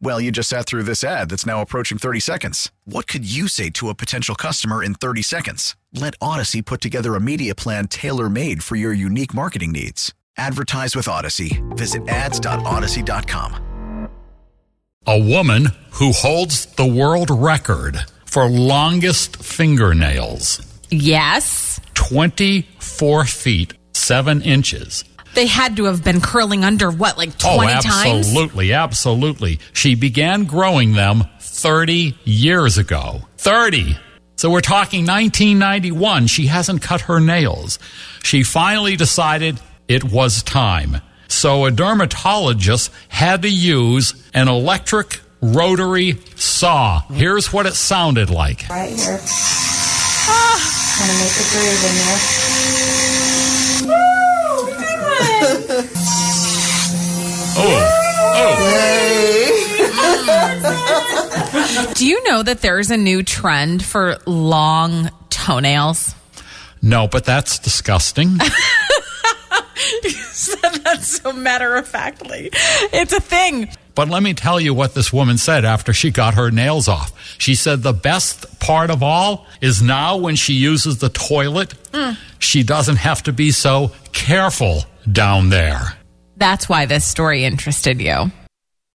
Well, you just sat through this ad that's now approaching 30 seconds. What could you say to a potential customer in 30 seconds? Let Odyssey put together a media plan tailor made for your unique marketing needs. Advertise with Odyssey. Visit ads.odyssey.com. A woman who holds the world record for longest fingernails Yes. 24 feet 7 inches. They had to have been curling under what, like 20 oh, times? absolutely, absolutely. She began growing them 30 years ago. 30. So we're talking 1991. She hasn't cut her nails. She finally decided it was time. So a dermatologist had to use an electric rotary saw. Here's what it sounded like. Right here. Ah. Kind of make a groove in there. Do you know that there's a new trend for long toenails? no, but that's disgusting. You said that so matter of factly. It's a thing. But let me tell you what this woman said after she got her nails off. She said the best part of all is now when she uses the toilet, mm. she doesn't have to be so careful down there. That's why this story interested you.